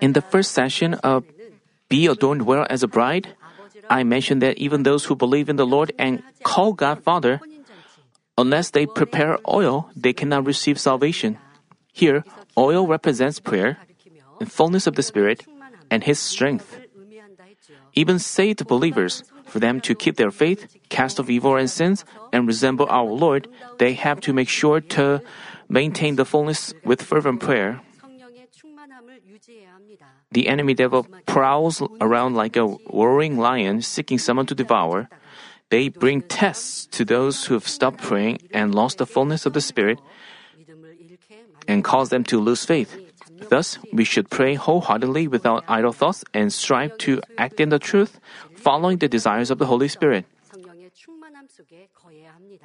In the first session of Be Adorned Well as a Bride, I mentioned that even those who believe in the Lord and call God Father, unless they prepare oil, they cannot receive salvation. Here, oil represents prayer, and fullness of the Spirit, and His strength. Even saved believers, for them to keep their faith, cast off evil and sins, and resemble our Lord, they have to make sure to maintain the fullness with fervent prayer. The enemy devil prowls around like a roaring lion seeking someone to devour. They bring tests to those who have stopped praying and lost the fullness of the Spirit and cause them to lose faith. Thus, we should pray wholeheartedly without idle thoughts and strive to act in the truth, following the desires of the Holy Spirit.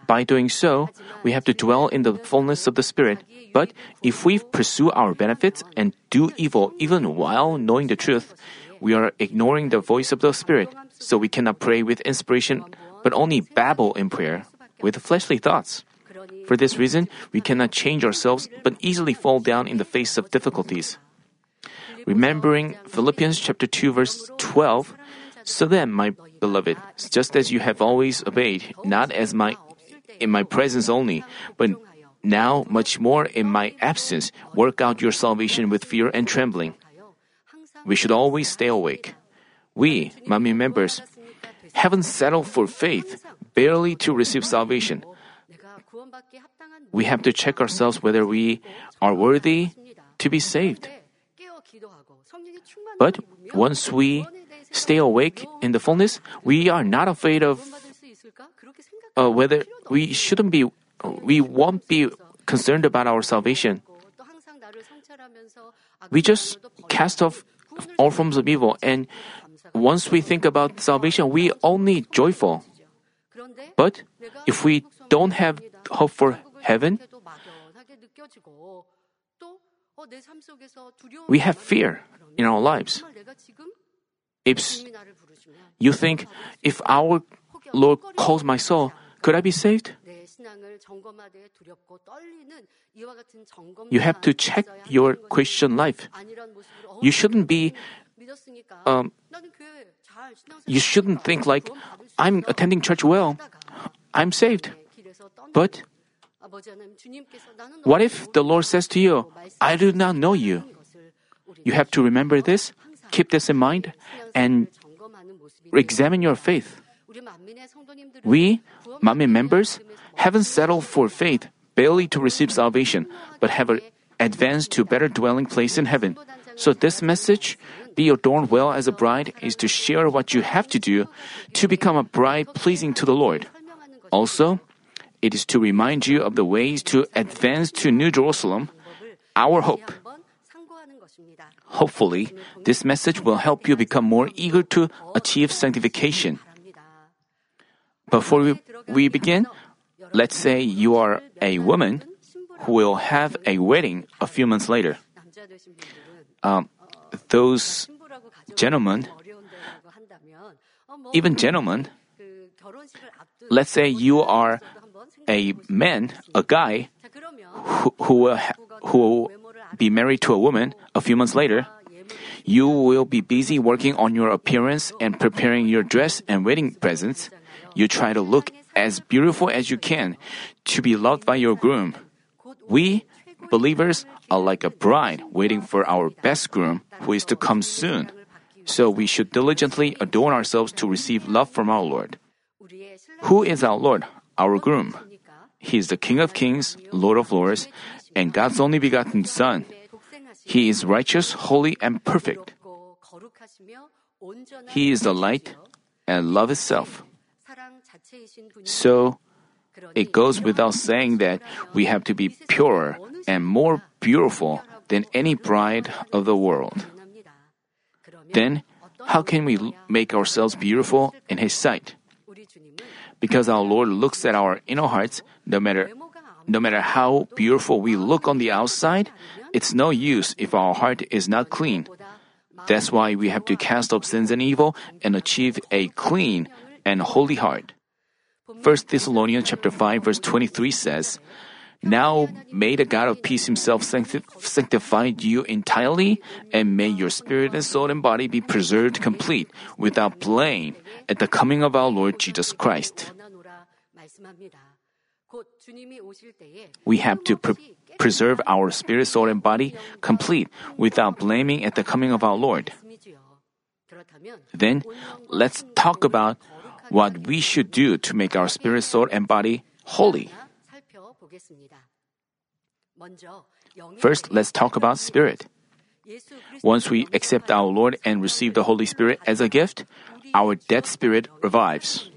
By doing so, we have to dwell in the fullness of the Spirit. But if we pursue our benefits and do evil even while knowing the truth, we are ignoring the voice of the Spirit, so we cannot pray with inspiration, but only babble in prayer with fleshly thoughts. For this reason, we cannot change ourselves but easily fall down in the face of difficulties. Remembering Philippians chapter 2 verse 12, so then, my beloved, just as you have always obeyed, not as my in my presence only, but now much more in my absence, work out your salvation with fear and trembling. We should always stay awake. We, Manmin members, haven't settled for faith, barely to receive salvation. We have to check ourselves whether we are worthy to be saved. But once we stay awake in the fullness, we are not afraid of uh, whether we shouldn't be, we won't be concerned about our salvation. We just cast off all forms of evil, and once we think about salvation, we only joyful. But if we don't have hope for heaven, we have fear in our lives. If you think, if our Lord calls my soul, could I be saved? You have to check your Christian life. You shouldn't be, um, you shouldn't think like, I'm attending church well, I'm saved. But what if the Lord says to you, I do not know you? You have to remember this, keep this in mind, and examine your faith. We, Manmin members, haven't settled for faith barely to receive salvation, but have advanced to a better dwelling place in heaven. So this message, be adorned well as a bride, is to share what you have to do to become a bride pleasing to the Lord. Also, it is to remind you of the ways to advance to New Jerusalem, our hope. Hopefully, this message will help you become more eager to achieve sanctification. Before we, begin, let's say you are a woman who will have a wedding a few months later. Um, those gentlemen, even gentlemen, let's say you are a man, a guy, who, who will, who be married to a woman a few months later, you will be busy working on your appearance and preparing your dress and wedding presents. You try to look as beautiful as you can to be loved by your groom. We, believers, are like a bride waiting for our best groom who is to come soon. So we should diligently adorn ourselves to receive love from our Lord. Who is our Lord? Our groom. He is the King of Kings, Lord of Lords, and God's only begotten Son. He is righteous, holy, and perfect. He is the light and love itself. So, it goes without saying that we have to be purer and more beautiful than any bride of the world. Then, how can we make ourselves beautiful in His sight? Because our Lord looks at our inner hearts, no matter no matter how beautiful we look on the outside, it's no use if our heart is not clean. That's why we have to cast off sins and evil and achieve a clean and holy heart. 1 Thessalonians chapter 5 verse 23 says, Now may the God of peace himself sancti- sanctify you entirely, and may your spirit and soul and body be preserved complete, without blame, at the coming of our Lord Jesus Christ. We have to pre- preserve our spirit, soul, and body complete without blaming at the coming of our Lord. Then, let's talk about what we should do to make our spirit, soul, and body holy. First, let's talk about spirit. Once we accept our Lord and receive the Holy Spirit as a gift, our dead spirit revives.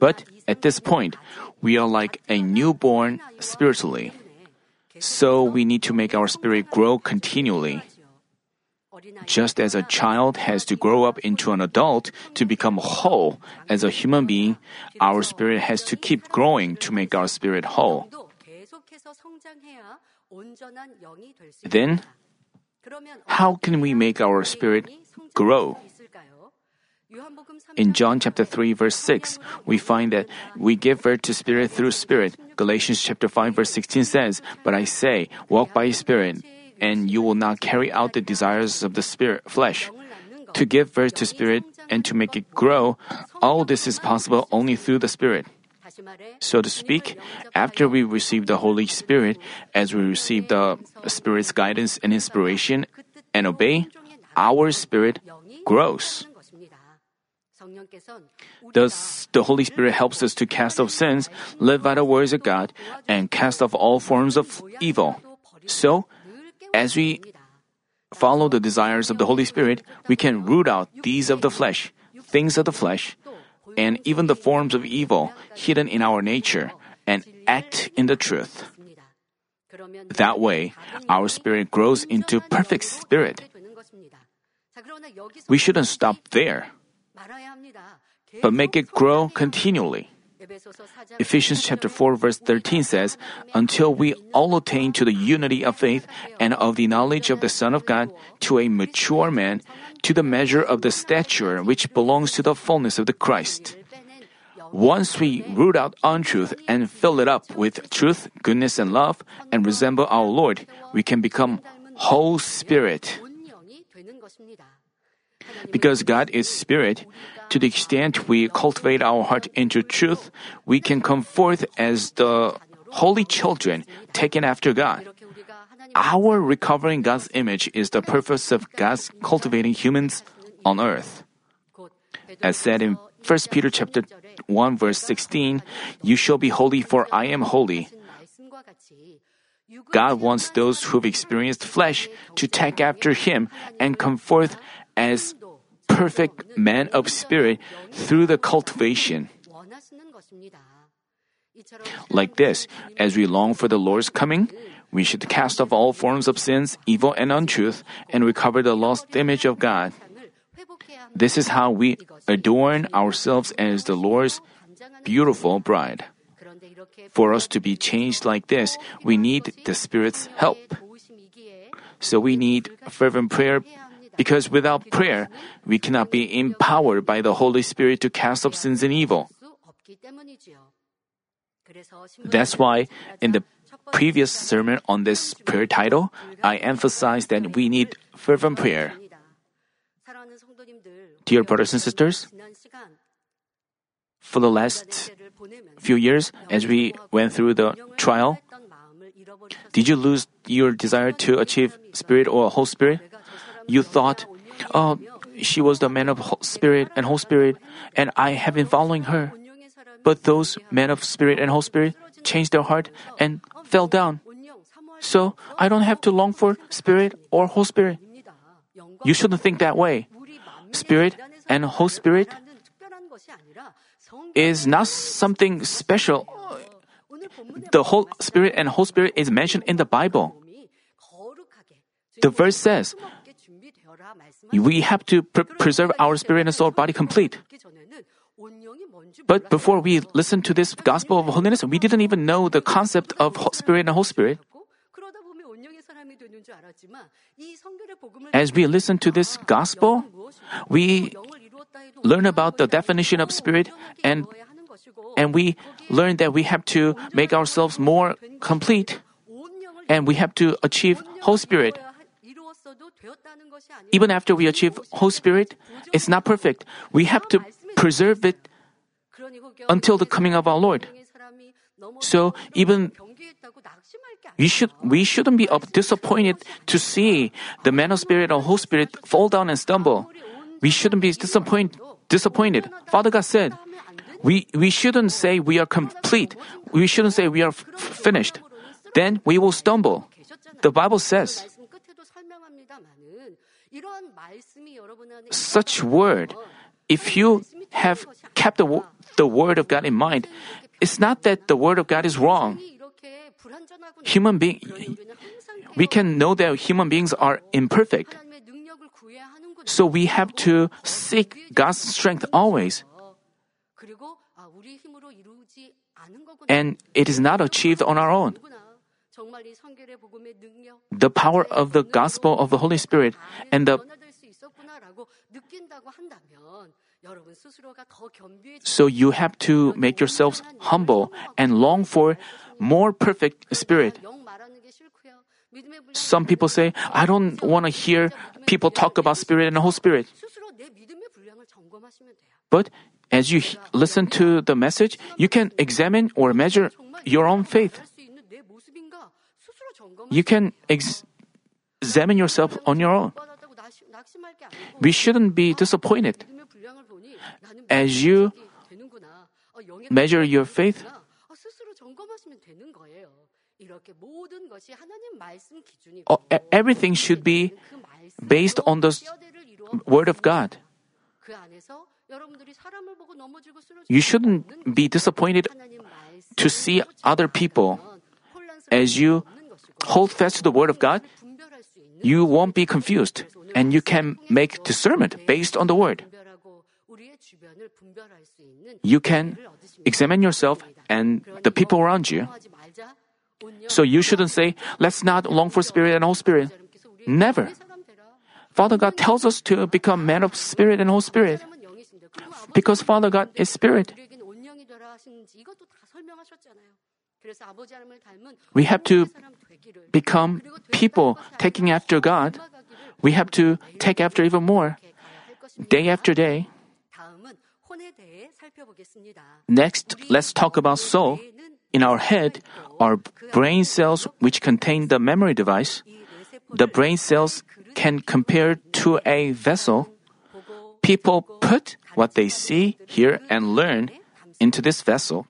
But at this point, we are like a newborn spiritually. So we need to make our spirit grow continually. Just as a child has to grow up into an adult to become whole as a human being, our spirit has to keep growing to make our spirit whole. Then, how can we make our spirit grow? In John chapter 3 verse 6, we find that we give birth to spirit through spirit. Galatians chapter 5 verse 16 says, "But I say, walk by spirit, and you will not carry out the desires of the spirit flesh." To give birth to spirit and to make it grow, all this is possible only through the spirit. So to speak, after we receive the Holy Spirit, as we receive the Spirit's guidance and inspiration and obey, our spirit grows. Thus, the Holy Spirit helps us to cast off sins, live by the words of God, and cast off all forms of evil. So, as we follow the desires of the Holy Spirit, we can root out these of the flesh, things of the flesh, and even the forms of evil hidden in our nature, and act in the truth. That way, our spirit grows into perfect spirit. We shouldn't stop there but make it grow continually. Ephesians chapter 4 verse 13 says, until we all attain to the unity of faith and of the knowledge of the Son of God to a mature man, to the measure of the stature which belongs to the fullness of the Christ. Once we root out untruth and fill it up with truth, goodness, and love, and resemble our Lord, we can become whole spirit. Because God is spirit, to the extent we cultivate our heart into truth, we can come forth as the holy children taken after God. Our recovering God's image is the purpose of God's cultivating humans on earth. As said in 1 Peter chapter 1 verse 16, you shall be holy for I am holy. God wants those who've experienced flesh to take after him and come forth as perfect man of spirit through the cultivation. Like this, as we long for the Lord's coming, we should cast off all forms of sins, evil, and untruth, and recover the lost image of God. This is how we adorn ourselves as the Lord's beautiful bride. For us to be changed like this, we need the Spirit's help. So we need fervent prayer because without prayer, we cannot be empowered by the Holy Spirit to cast off sins and evil. That's why in the previous sermon on this prayer title, I emphasized that we need fervent prayer. Dear brothers and sisters, for the last few years, as we went through the trial, did you lose your desire to achieve spirit or whole spirit? you thought, oh, she was the man of spirit and whole spirit, and I have been following her. But those men of spirit and whole spirit changed their heart and fell down. So I don't have to long for spirit or whole spirit. You shouldn't think that way. Spirit and whole spirit is not something special. The whole Spirit and Holy Spirit is mentioned in the Bible. The verse says, we have to pre- preserve our spirit and soul body complete. But before we listened to this gospel of holiness, we didn't even know the concept of spirit and whole spirit. As we listen to this gospel, we learn about the definition of spirit and and we learn that we have to make ourselves more complete and we have to achieve whole spirit even after we achieve whole spirit, it's not perfect. We have to preserve it until the coming of our Lord. So even we should we shouldn't be disappointed to see the man of spirit or whole spirit fall down and stumble. We shouldn't be disappointed. Disappointed. Father God said, we we shouldn't say we are complete. We shouldn't say we are f- finished. Then we will stumble. The Bible says such word. If you have kept the, the word of God in mind, it's not that the word of God is wrong. Human being, we can know that human beings are imperfect. So we have to seek God's strength always. And it is not achieved on our own the power of the gospel of the Holy Spirit and the so you have to make yourselves humble and long for more perfect spirit. Some people say, I don't want to hear people talk about spirit and the Holy spirit. But as you listen to the message, you can examine or measure your own faith you can ex- examine yourself on your own. We shouldn't be disappointed. As you measure your faith, oh, everything should be based on the Word of God. You shouldn't be disappointed to see other people as you hold fast to the Word of God, you won't be confused and you can make discernment based on the Word. You can examine yourself and the people around you. So you shouldn't say, let's not long for spirit and whole spirit. Never. Father God tells us to become man of spirit and whole spirit. Because Father God is spirit. We have to become people taking after God, we have to take after even more. Day after day. Next, let's talk about soul. In our head are brain cells which contain the memory device. The brain cells can compare to a vessel. People put what they see, hear, and learn into this vessel.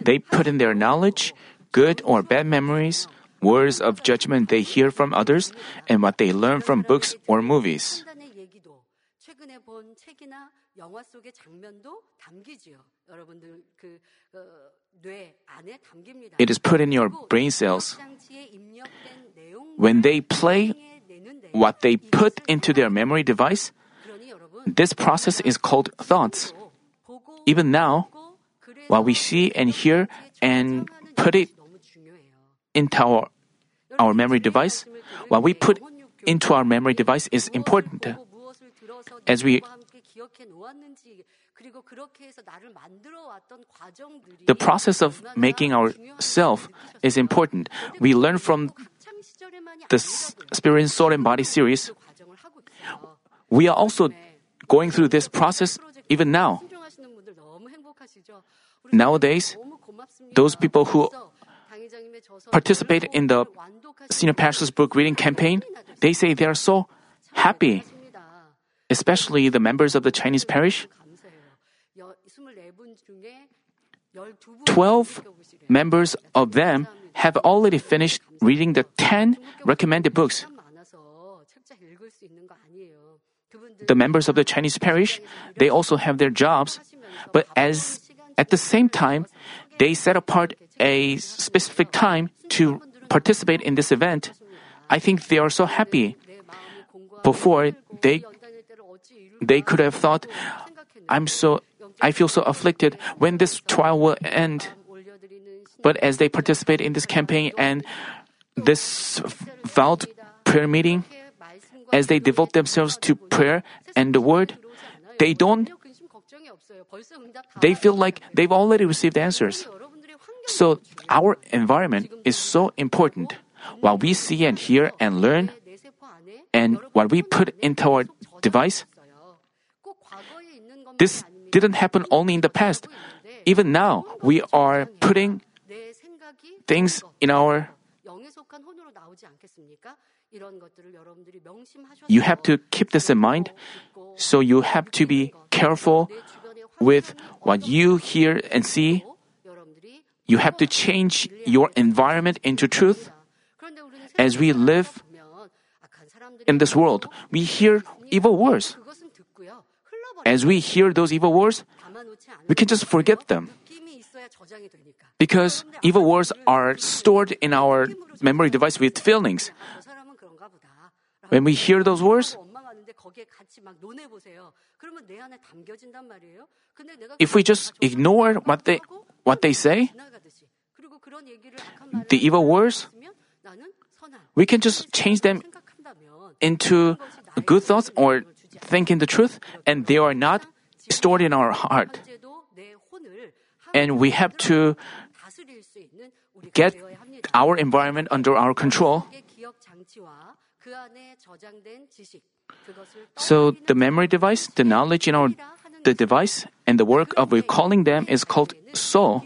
They put in their knowledge, good or bad memories, words of judgment they hear from others and what they learn from books or movies. It is put in your brain cells. When they play what they put into their memory device, this process is called thoughts. Even now, what we see and hear and put it into our, our memory device, what we put into our memory device is important. As we the process of making ourself is important. We learn from the Spirit, Soul, and Body series. We are also going through this process even now. Nowadays, those people who participate in the senior pastor's book reading campaign, they say they are so happy, especially the members of the Chinese parish. 12 members of them have already finished reading the 10 recommended books. The members of the Chinese parish, they also have their jobs, but as at the same time, they set apart a specific time to participate in this event, I think they are so happy. Before, they, they could have thought, I'm so, I feel so afflicted when this trial will end. But as they participate in this campaign and this vowed prayer meeting, as they devote themselves to prayer and the word, they don't, they feel like they've already received answers. So our environment is so important. What we see and hear and learn, and what we put into our device, this didn't happen only in the past. Even now, we are putting things in our you have to keep this in mind. So you have to be careful with what you hear and see you have to change your environment into truth. As we live in this world, we hear evil words. As we hear those evil words, we can just forget them. Because evil words are stored in our memory device with feelings. When we hear those words, if we just ignore what they, what they say, the evil words, we can just change them into good thoughts or thinking the truth, and they are not stored in our heart. And we have to get our environment under our control. So the memory device, the knowledge in our the device, and the work of recalling them is called soul.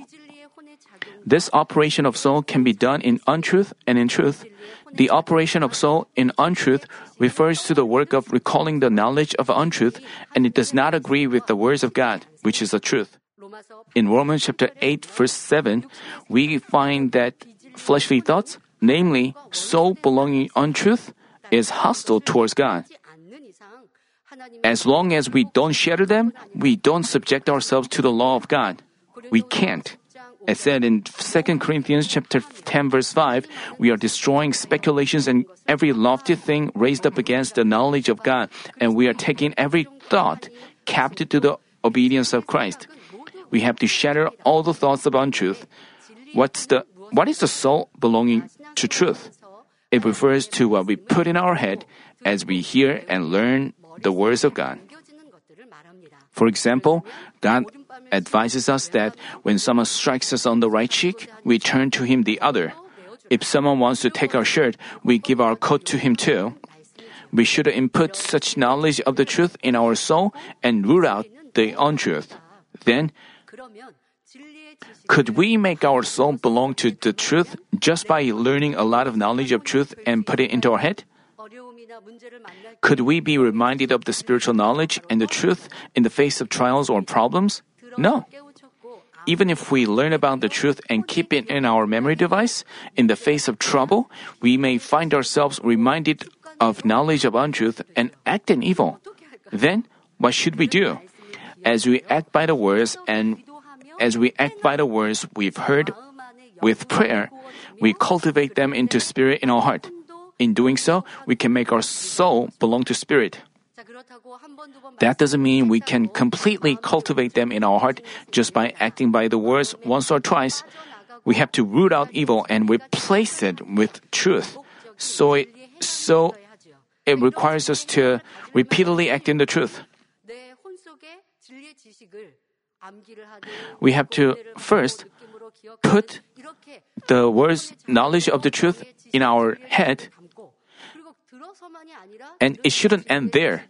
This operation of soul can be done in untruth and in truth. The operation of soul in untruth refers to the work of recalling the knowledge of untruth, and it does not agree with the words of God, which is the truth. In Romans chapter 8, verse 7, we find that fleshly thoughts, namely soul belonging untruth, is hostile towards God. As long as we don't shatter them, we don't subject ourselves to the law of God. We can't. As said in 2 Corinthians chapter 10 verse 5, we are destroying speculations and every lofty thing raised up against the knowledge of God, and we are taking every thought captive to the obedience of Christ. We have to shatter all the thoughts of untruth. What's the what is the soul belonging to truth? It refers to what we put in our head as we hear and learn the words of God. For example, God advises us that when someone strikes us on the right cheek, we turn to him the other. If someone wants to take our shirt, we give our coat to him too. We should input such knowledge of the truth in our soul and root out the untruth. Then, could we make our soul belong to the truth just by learning a lot of knowledge of truth and put it into our head? Could we be reminded of the spiritual knowledge and the truth in the face of trials or problems? No. Even if we learn about the truth and keep it in our memory device, in the face of trouble, we may find ourselves reminded of knowledge of untruth and act in evil. Then, what should we do? As we act by the words and as we act by the words we've heard with prayer, we cultivate them into spirit in our heart. In doing so, we can make our soul belong to spirit. That doesn't mean we can completely cultivate them in our heart just by acting by the words once or twice. We have to root out evil and replace it with truth. So it, so it requires us to repeatedly act in the truth. We have to first put the words knowledge of the truth in our head and it shouldn't end there.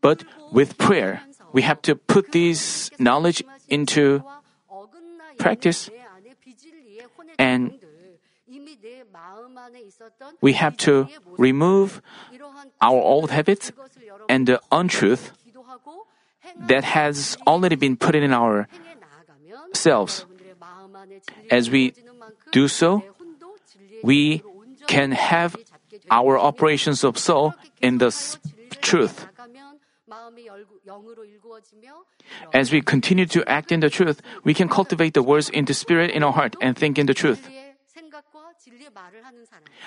But with prayer, we have to put this knowledge into practice and we have to remove our old habits and the untruth that has already been put in our selves. As we do so, we can have our operations of soul in the truth. As we continue to act in the truth, we can cultivate the words in the spirit in our heart and think in the truth.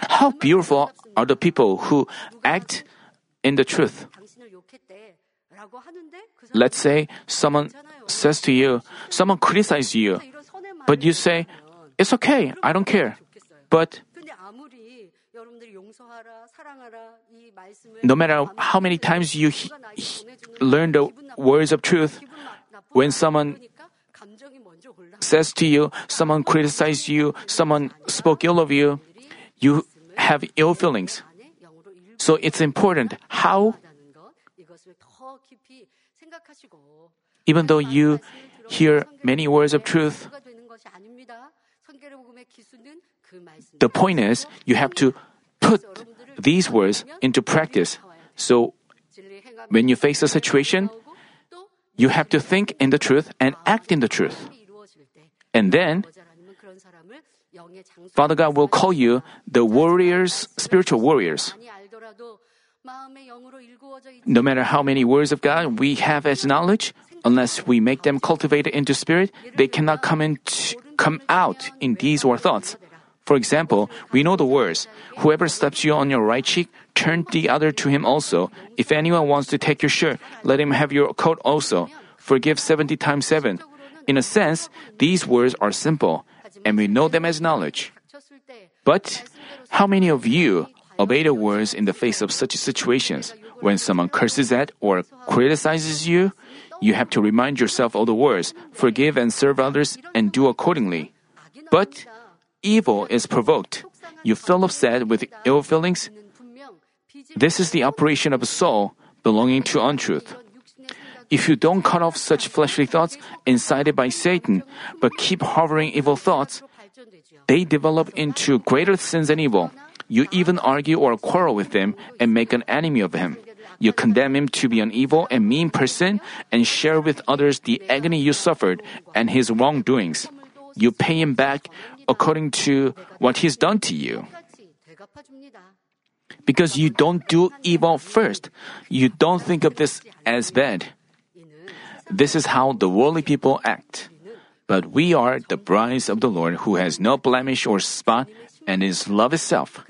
How beautiful are the people who act in the truth. Let's say someone says to you, someone criticizes you, but you say, it's okay, I don't care. But no matter how many times you he, he, learn the words of truth, when someone says to you, someone criticizes you, someone spoke ill of you, you have ill feelings. So it's important how, even though you hear many words of truth, the point is you have to put these words into practice. So when you face a situation, you have to think in the truth and act in the truth. And then, Father God will call you the warriors, spiritual warriors. No matter how many words of God we have as knowledge, unless we make them cultivated into spirit, they cannot come, in, come out in deeds or thoughts. For example, we know the words, whoever slaps you on your right cheek, turn the other to him also. If anyone wants to take your shirt, let him have your coat also. Forgive 70 times 7. In a sense, these words are simple, and we know them as knowledge. But how many of you obey the words in the face of such situations? When someone curses at or criticizes you, you have to remind yourself of the words, forgive and serve others, and do accordingly. But evil is provoked. You feel upset with ill feelings. This is the operation of a soul belonging to untruth. If you don't cut off such fleshly thoughts incited by Satan, but keep hovering evil thoughts, they develop into greater sins and evil. You even argue or quarrel with them and make an enemy of him. You condemn him to be an evil and mean person and share with others the agony you suffered and his wrongdoings you pay him back according to what he's done to you. Because you don't do evil first, you don't think of this as bad. This is how the worldly people act. But we are the brides of the Lord who has no blemish or spot and is love itself.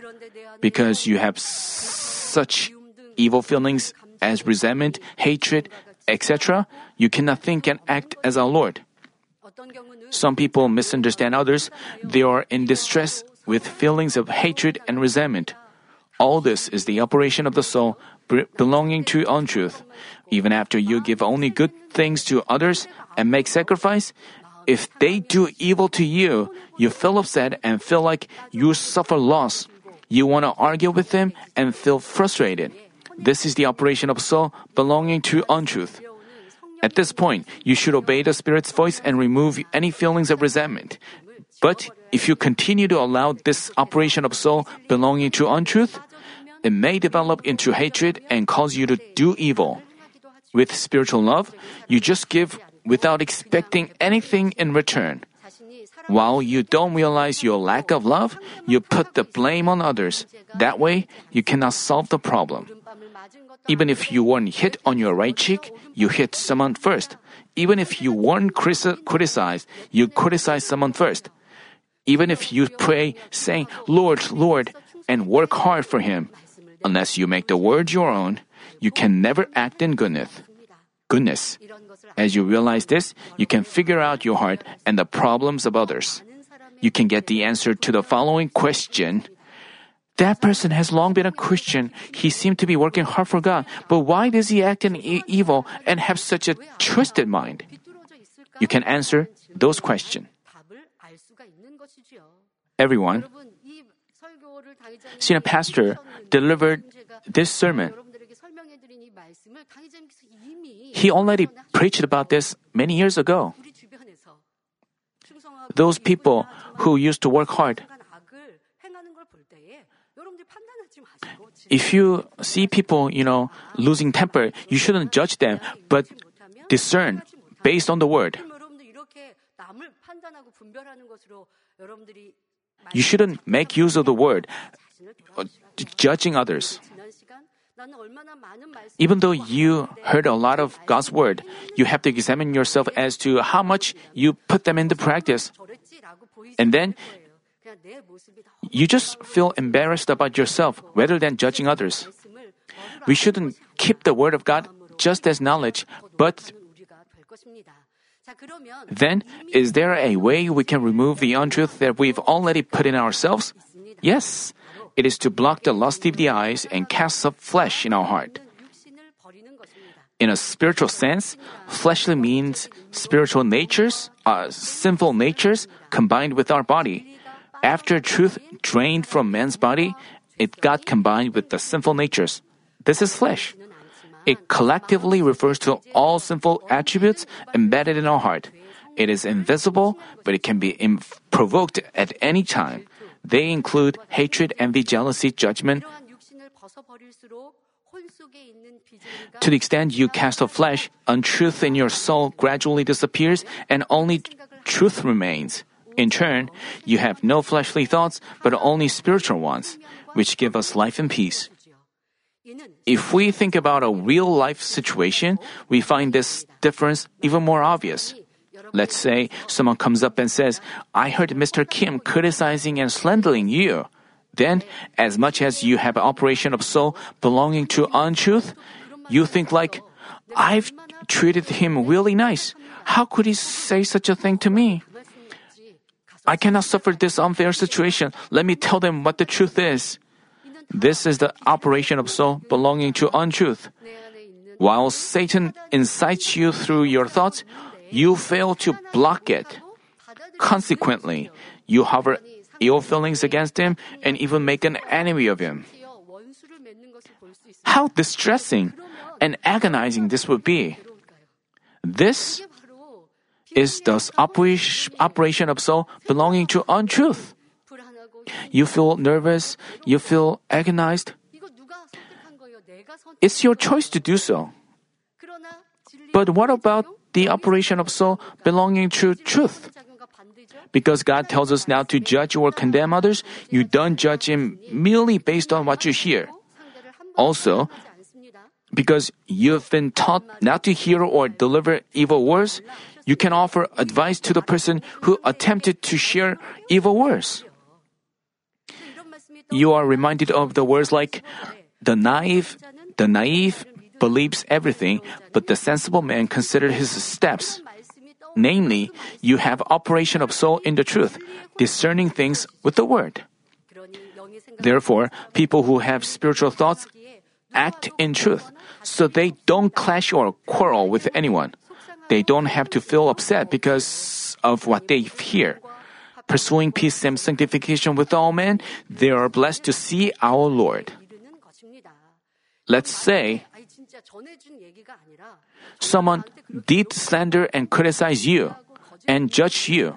Because you have such evil feelings as resentment, hatred, etc., you cannot think and act as our Lord. Some people misunderstand others. They are in distress with feelings of hatred and resentment. All this is the operation of the soul belonging to untruth. Even after you give only good things to others and make sacrifice, if they do evil to you, you feel upset and feel like you suffer loss. You want to argue with them and feel frustrated. This is the operation of soul belonging to untruth. At this point, you should obey the Spirit's voice and remove any feelings of resentment. But if you continue to allow this operation of soul belonging to untruth, it may develop into hatred and cause you to do evil. With spiritual love, you just give without expecting anything in return. While you don't realize your lack of love, you put the blame on others. That way, you cannot solve the problem. Even if you weren't hit on your right cheek, you hit someone first. Even if you weren't criticized, you criticize someone first. Even if you pray, saying, Lord, Lord, and work hard for Him, unless you make the word your own, you can never act in goodness. Goodness. As you realize this, you can figure out your heart and the problems of others. You can get the answer to the following question that person has long been a Christian. He seemed to be working hard for God, but why does he act in e- evil and have such a twisted mind? You can answer those questions. Everyone, senior pastor delivered this sermon. He already preached about this many years ago. Those people who used to work hard if you see people, you know, losing temper, you shouldn't judge them, but discern based on the word. You shouldn't make use of the word, uh, judging others. Even though you heard a lot of God's word, you have to examine yourself as to how much you put them into practice. And then you just feel embarrassed about yourself rather than judging others. We shouldn't keep the Word of God just as knowledge, but then, is there a way we can remove the untruth that we've already put in ourselves? Yes, it is to block the lust of the eyes and cast up flesh in our heart. In a spiritual sense, fleshly means spiritual natures, uh, sinful natures, combined with our body. After truth drained from man's body, it got combined with the sinful natures. This is flesh. It collectively refers to all sinful attributes embedded in our heart. It is invisible, but it can be Im- provoked at any time. They include hatred, envy, jealousy, judgment. To the extent you cast off flesh, untruth in your soul gradually disappears and only truth remains. In turn, you have no fleshly thoughts, but only spiritual ones, which give us life and peace. If we think about a real life situation, we find this difference even more obvious. Let's say someone comes up and says, I heard Mr. Kim criticizing and slandering you. Then, as much as you have an operation of soul belonging to untruth, you think like, I've treated him really nice. How could he say such a thing to me? I cannot suffer this unfair situation. Let me tell them what the truth is. This is the operation of soul belonging to untruth. While Satan incites you through your thoughts, you fail to block it. Consequently, you harbor ill feelings against him and even make an enemy of him. How distressing and agonizing this would be! This is the operation of soul belonging to untruth. You feel nervous, you feel agonized. It's your choice to do so. But what about the operation of soul belonging to truth? Because God tells us now to judge or condemn others, you don't judge Him merely based on what you hear. Also, because you've been taught not to hear or deliver evil words, you can offer advice to the person who attempted to share evil words. You are reminded of the words like, the naive, the naive believes everything, but the sensible man considers his steps. Namely, you have operation of soul in the truth, discerning things with the word. Therefore, people who have spiritual thoughts act in truth, so they don't clash or quarrel with anyone. They don't have to feel upset because of what they hear. Pursuing peace and sanctification with all men, they are blessed to see our Lord. Let's say someone did slander and criticize you and judge you.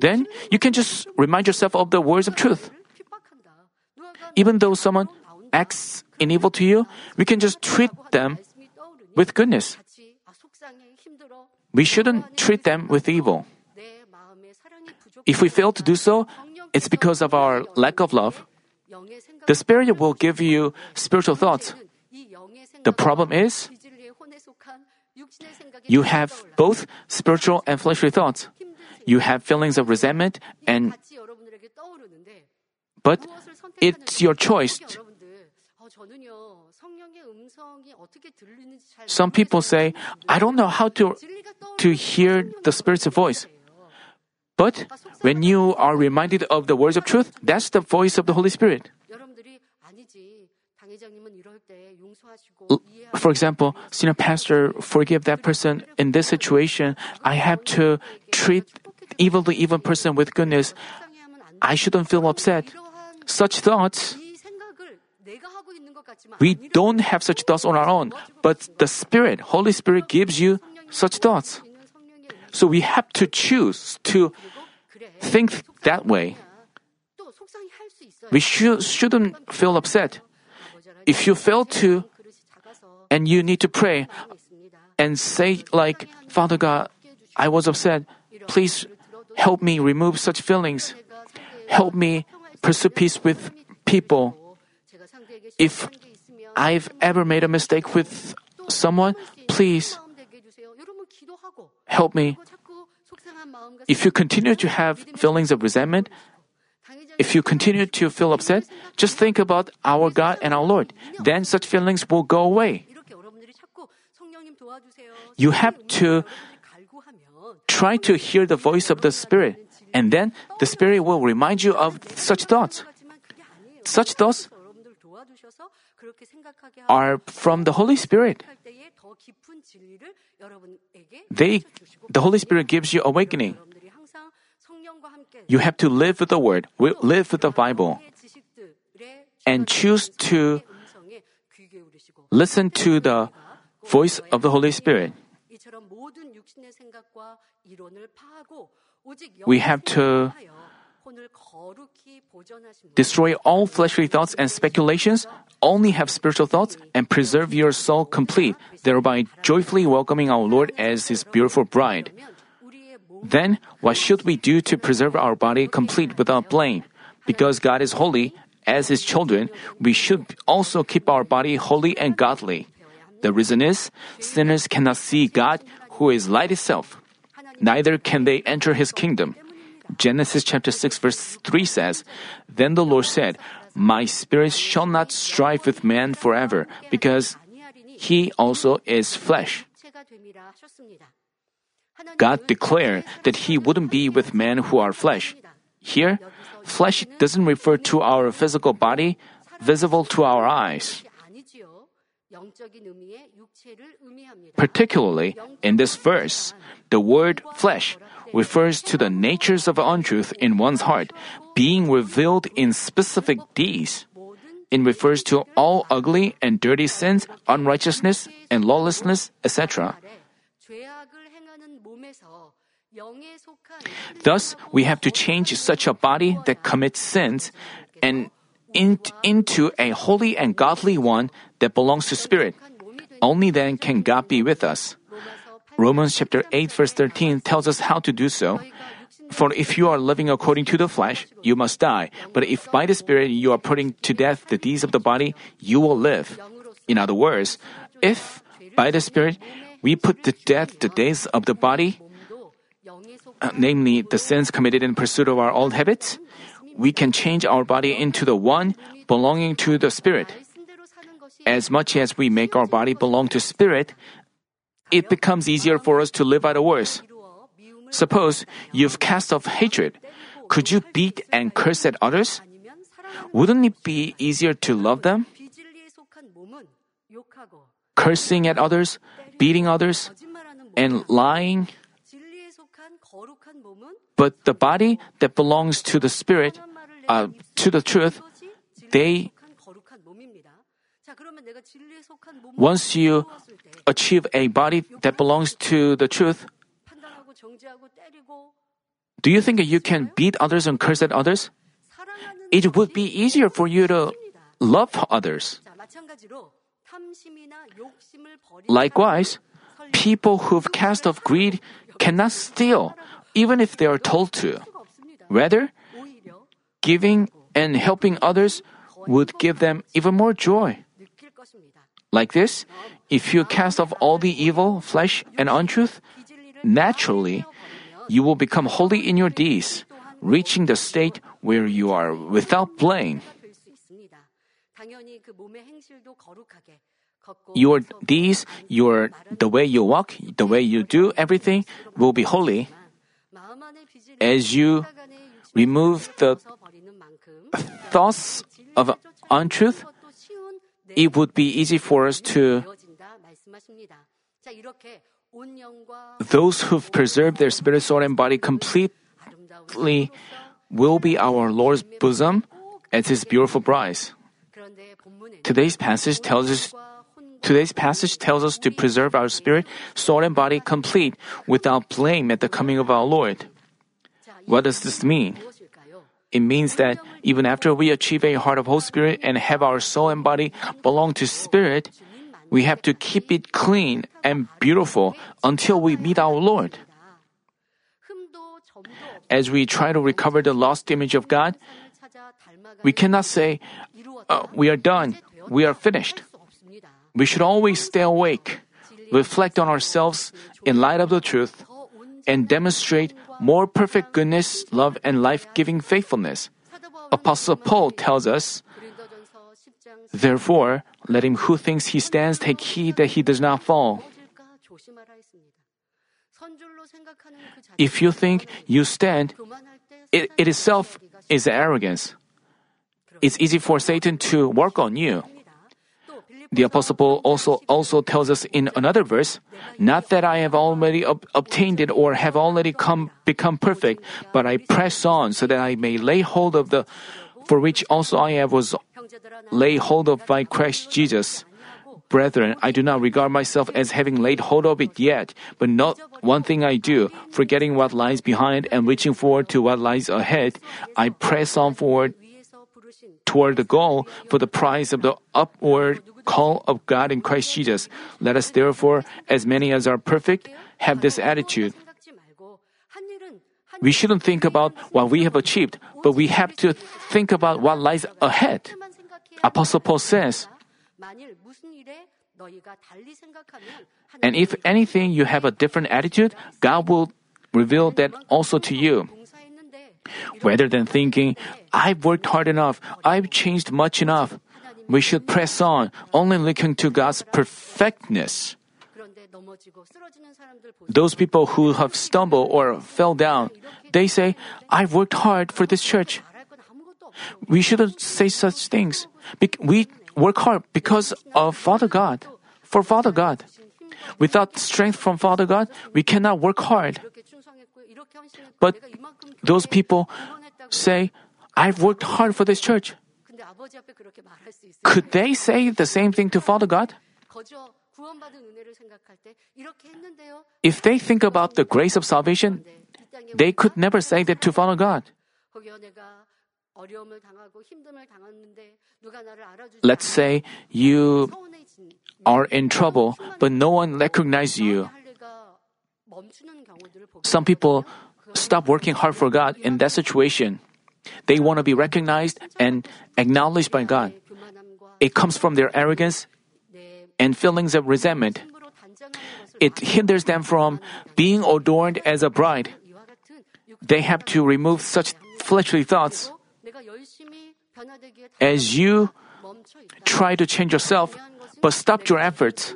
Then you can just remind yourself of the words of truth. Even though someone acts in evil to you, we can just treat them with goodness we shouldn't treat them with evil. If we fail to do so, it's because of our lack of love. The Spirit will give you spiritual thoughts. The problem is, you have both spiritual and fleshly thoughts. You have feelings of resentment and but it's your choice. Some people say, I don't know how to, to hear the Spirit's voice. But when you are reminded of the words of truth, that's the voice of the Holy Spirit. For example, senior pastor, forgive that person in this situation. I have to treat evil the evil person with goodness. I shouldn't feel upset. Such thoughts we don't have such thoughts on our own, but the Spirit, Holy Spirit, gives you such thoughts. So we have to choose to think that way. We sh- shouldn't feel upset. If you fail to, and you need to pray and say, like, Father God, I was upset. Please help me remove such feelings. Help me pursue peace with people if I've ever made a mistake with someone, please help me. If you continue to have feelings of resentment, if you continue to feel upset, just think about our God and our Lord. Then such feelings will go away. You have to try to hear the voice of the Spirit, and then the Spirit will remind you of such thoughts. Such thoughts are from the Holy Spirit. They, the Holy Spirit gives you awakening. You have to live with the Word, live with the Bible, and choose to listen to the voice of the Holy Spirit. We have to Destroy all fleshly thoughts and speculations, only have spiritual thoughts, and preserve your soul complete, thereby joyfully welcoming our Lord as His beautiful bride. Then, what should we do to preserve our body complete without blame? Because God is holy, as His children, we should also keep our body holy and godly. The reason is, sinners cannot see God, who is light itself. Neither can they enter His kingdom. Genesis chapter 6 verse 3 says, Then the Lord said, My spirit shall not strive with man forever, because he also is flesh. God declared that he wouldn't be with men who are flesh. Here, flesh doesn't refer to our physical body, visible to our eyes. Particularly in this verse, the word flesh refers to the natures of untruth in one's heart being revealed in specific deeds. It refers to all ugly and dirty sins, unrighteousness, and lawlessness, etc. Thus, we have to change such a body that commits sins and in, into a holy and godly one that belongs to Spirit. Only then can God be with us. Romans chapter 8 verse 13 tells us how to do so. For if you are living according to the flesh, you must die. But if by the Spirit you are putting to death the deeds of the body, you will live. In other words, if by the Spirit we put to death the deeds of the body, uh, namely the sins committed in pursuit of our old habits, we can change our body into the one belonging to the Spirit. As much as we make our body belong to Spirit, it becomes easier for us to live out of words. Suppose you've cast off hatred. Could you beat and curse at others? Wouldn't it be easier to love them? Cursing at others, beating others, and lying. But the body that belongs to the spirit, uh, to the truth, they once you achieve a body that belongs to the truth, do you think you can beat others and curse at others? It would be easier for you to love others. Likewise, people who've cast off greed cannot steal, even if they are told to. Rather, giving and helping others would give them even more joy. Like this, if you cast off all the evil, flesh, and untruth, naturally, you will become holy in your deeds, reaching the state where you are without blame. Your deeds, your the way you walk, the way you do everything will be holy. As you remove the thoughts of untruth, it would be easy for us to those who've preserved their spirit, soul, and body completely will be our Lord's bosom and His beautiful bride. Today's passage tells us. Today's passage tells us to preserve our spirit, soul, and body complete without blame at the coming of our Lord. What does this mean? It means that even after we achieve a heart of Holy Spirit and have our soul and body belong to Spirit, we have to keep it clean and beautiful until we meet our Lord. As we try to recover the lost image of God, we cannot say, uh, We are done, we are finished. We should always stay awake, reflect on ourselves in light of the truth, and demonstrate more perfect goodness, love, and life giving faithfulness. Apostle Paul tells us, Therefore, let him who thinks he stands take heed that he does not fall. If you think you stand, it, it itself is arrogance. It's easy for Satan to work on you. The Apostle Paul also, also tells us in another verse, Not that I have already ob- obtained it or have already come, become perfect, but I press on so that I may lay hold of the, for which also I have was lay hold of by Christ Jesus. Brethren, I do not regard myself as having laid hold of it yet, but not one thing I do, forgetting what lies behind and reaching forward to what lies ahead, I press on forward toward the goal for the prize of the upward call of God in Christ Jesus. Let us therefore, as many as are perfect, have this attitude. We shouldn't think about what we have achieved, but we have to think about what lies ahead. Apostle Paul says, and if anything you have a different attitude, God will reveal that also to you. Rather than thinking, I've worked hard enough, I've changed much enough, we should press on, only looking to God's perfectness. Those people who have stumbled or fell down, they say, I've worked hard for this church. We shouldn't say such things. we work hard because of Father God, for Father God. Without strength from Father God, we cannot work hard. But those people say, I've worked hard for this church. Could they say the same thing to Father God? If they think about the grace of salvation, they could never say that to Father God. Let's say you are in trouble, but no one recognizes you. Some people stop working hard for God in that situation. They want to be recognized and acknowledged by God. It comes from their arrogance and feelings of resentment. It hinders them from being adorned as a bride. They have to remove such fleshly thoughts. As you try to change yourself, but stop your efforts,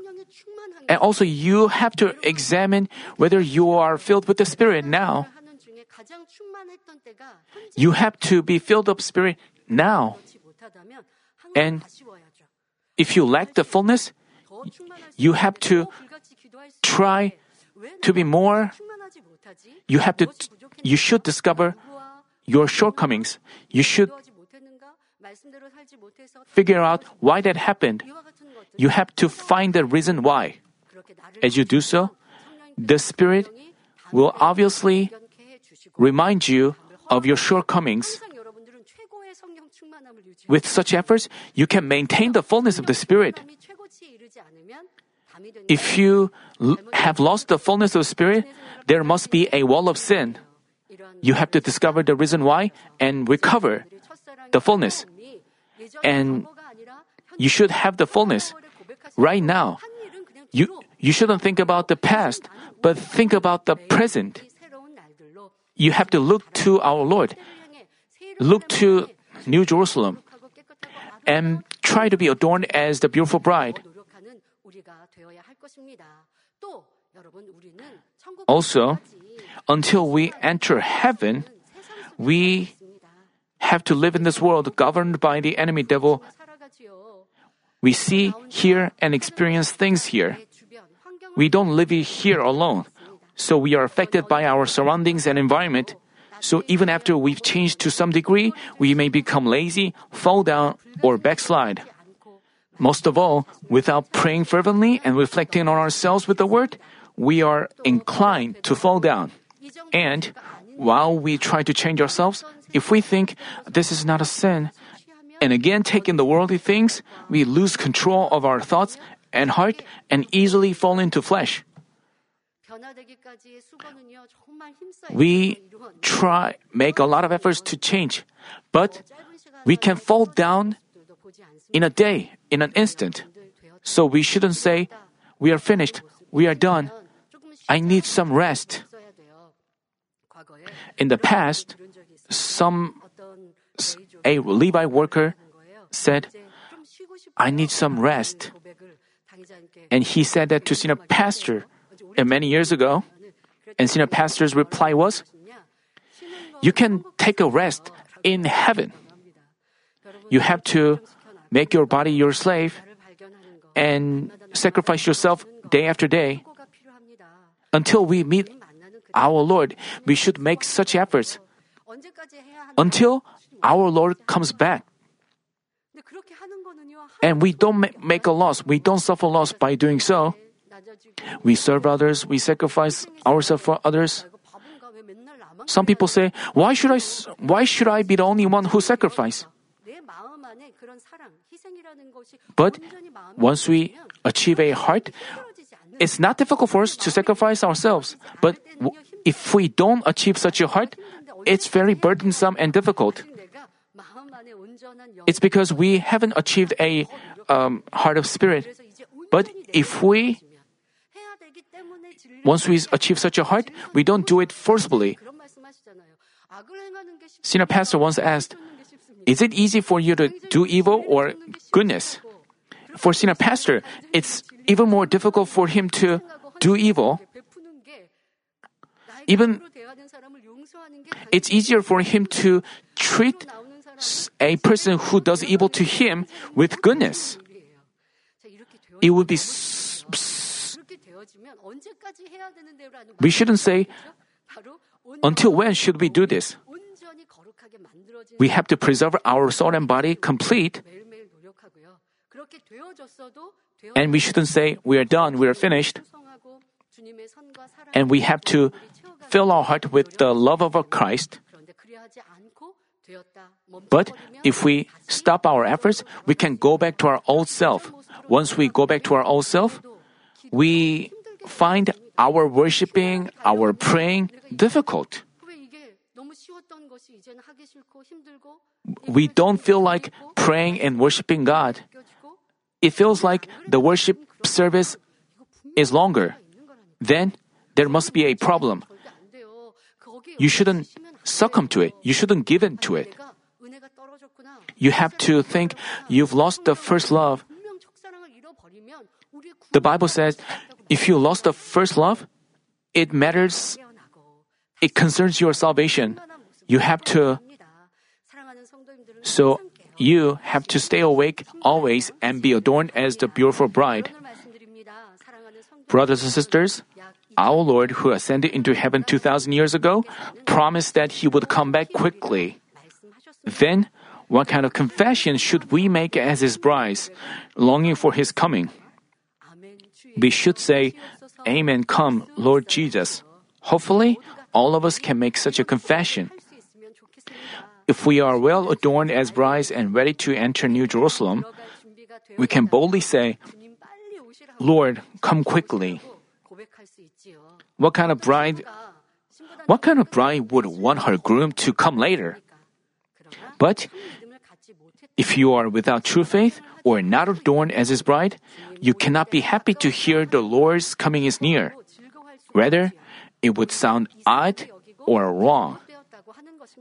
and also, you have to examine whether you are filled with the Spirit now. You have to be filled up Spirit now. And if you lack the fullness, you have to try to be more. You have to. You should discover your shortcomings. You should figure out why that happened. You have to find the reason why. As you do so, the Spirit will obviously remind you of your shortcomings. With such efforts, you can maintain the fullness of the Spirit. If you l- have lost the fullness of the Spirit, there must be a wall of sin. You have to discover the reason why and recover the fullness. And you should have the fullness right now. You, you shouldn't think about the past, but think about the present. You have to look to our Lord. Look to New Jerusalem and try to be adorned as the beautiful bride. Also, until we enter heaven, we have to live in this world governed by the enemy devil. We see, hear, and experience things here. We don't live here alone, so we are affected by our surroundings and environment. So even after we've changed to some degree, we may become lazy, fall down, or backslide. Most of all, without praying fervently and reflecting on ourselves with the word, we are inclined to fall down. And while we try to change ourselves, if we think this is not a sin, and again taking the worldly things, we lose control of our thoughts and heart and easily fall into flesh. We try make a lot of efforts to change, but we can fall down in a day, in an instant. So we shouldn't say, we are finished, we are done, I need some rest. In the past, some a Levi worker said, I need some rest. And he said that to senior pastor many years ago. And senior pastor's reply was, You can take a rest in heaven. You have to make your body your slave and sacrifice yourself day after day. Until we meet our Lord, we should make such efforts. Until our Lord comes back, and we don't make a loss, we don't suffer loss by doing so. We serve others, we sacrifice ourselves for others. Some people say, why should I, why should I be the only one who sacrifice? But once we achieve a heart, it's not difficult for us to sacrifice ourselves. But if we don't achieve such a heart, it's very burdensome and difficult. It's because we haven't achieved a um, heart of spirit. But if we, once we achieve such a heart, we don't do it forcibly. Senior pastor once asked, Is it easy for you to do evil or goodness? For senior pastor, it's even more difficult for him to do evil. Even it's easier for him to treat a person who does evil to him with goodness. It would be. We shouldn't say, until when should we do this? We have to preserve our soul and body complete. And we shouldn't say, we are done, we are finished. And we have to fill our heart with the love of Christ. But if we stop our efforts, we can go back to our old self. Once we go back to our old self, we find our worshiping, our praying difficult. We don't feel like praying and worshiping God. It feels like the worship service is longer. Then there must be a problem. You shouldn't succumb to it. You shouldn't give in to it you have to think you've lost the first love. The Bible says if you lost the first love, it matters, it concerns your salvation. You have to, so you have to stay awake always and be adorned as the beautiful bride. Brothers and sisters, our Lord, who ascended into heaven 2,000 years ago, promised that he would come back quickly. Then what kind of confession should we make as His brides, longing for His coming? We should say, Amen, come, Lord Jesus. Hopefully, all of us can make such a confession. If we are well adorned as brides and ready to enter New Jerusalem, we can boldly say, Lord, come quickly. What kind of bride what kind of bride would want her groom to come later? But if you are without true faith or not adorned as his bride, you cannot be happy to hear the Lord's coming is near. Rather, it would sound odd or wrong.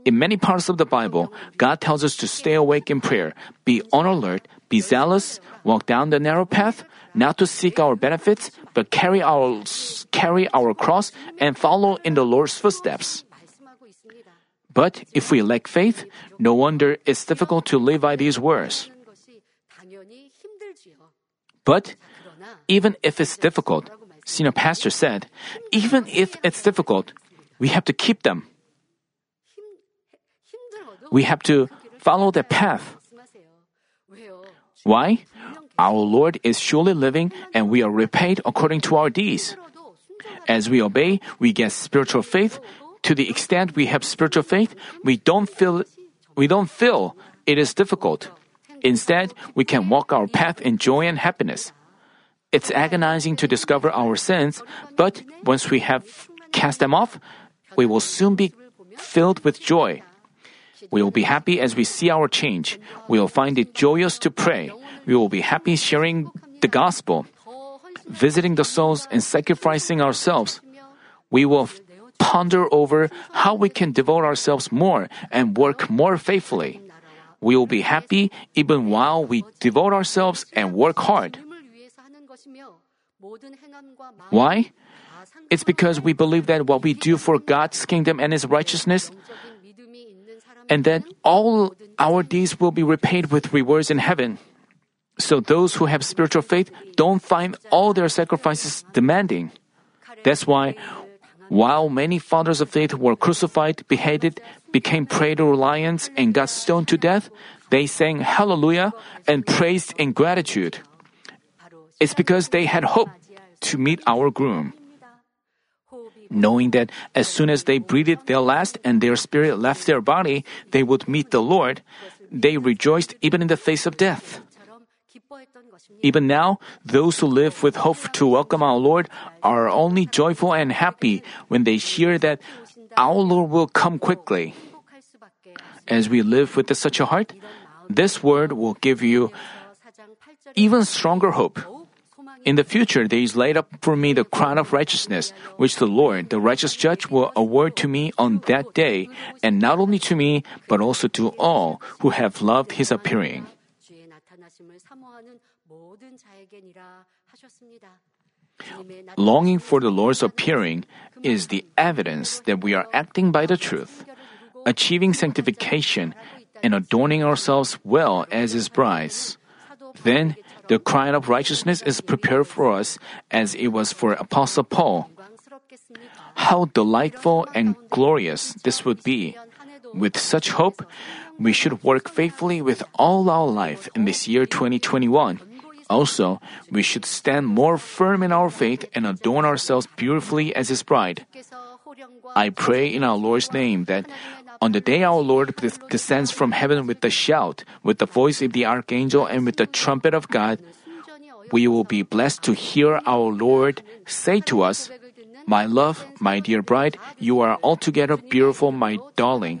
In many parts of the Bible, God tells us to stay awake in prayer, be on alert, be zealous, walk down the narrow path, not to seek our benefits, but carry our, carry our cross and follow in the Lord's footsteps. But if we lack faith, no wonder it's difficult to live by these words. But even if it's difficult, senior pastor said, even if it's difficult, we have to keep them. We have to follow the path. Why? Our Lord is surely living and we are repaid according to our deeds. As we obey, we get spiritual faith, to the extent we have spiritual faith, we don't feel we don't feel it is difficult. Instead, we can walk our path in joy and happiness. It's agonizing to discover our sins, but once we have cast them off, we will soon be filled with joy. We will be happy as we see our change. We will find it joyous to pray. We will be happy sharing the gospel, visiting the souls, and sacrificing ourselves. We will ponder over how we can devote ourselves more and work more faithfully. We will be happy even while we devote ourselves and work hard. Why? It's because we believe that what we do for God's kingdom and His righteousness, and that all our deeds will be repaid with rewards in heaven. So those who have spiritual faith don't find all their sacrifices demanding. That's why while many fathers of faith were crucified, beheaded, became prey to lions, and got stoned to death, they sang hallelujah and praised in gratitude. It's because they had hope to meet our groom. Knowing that as soon as they breathed their last and their spirit left their body, they would meet the Lord, they rejoiced even in the face of death. Even now, those who live with hope to welcome our Lord are only joyful and happy when they hear that our Lord will come quickly. As we live with such a heart, this word will give you even stronger hope. In the future, there is laid up for me the crown of righteousness, which the Lord, the righteous judge, will award to me on that day, and not only to me, but also to all who have loved his appearing. Longing for the Lord's appearing is the evidence that we are acting by the truth, achieving sanctification, and adorning ourselves well as His brides. Then, the crown of righteousness is prepared for us as it was for Apostle Paul. How delightful and glorious this would be! With such hope, we should work faithfully with all our life in this year 2021. Also, we should stand more firm in our faith and adorn ourselves beautifully as His bride. I pray in our Lord's name that on the day our Lord descends from heaven with the shout, with the voice of the archangel, and with the trumpet of God, we will be blessed to hear our Lord say to us, My love, my dear bride, you are altogether beautiful, my darling.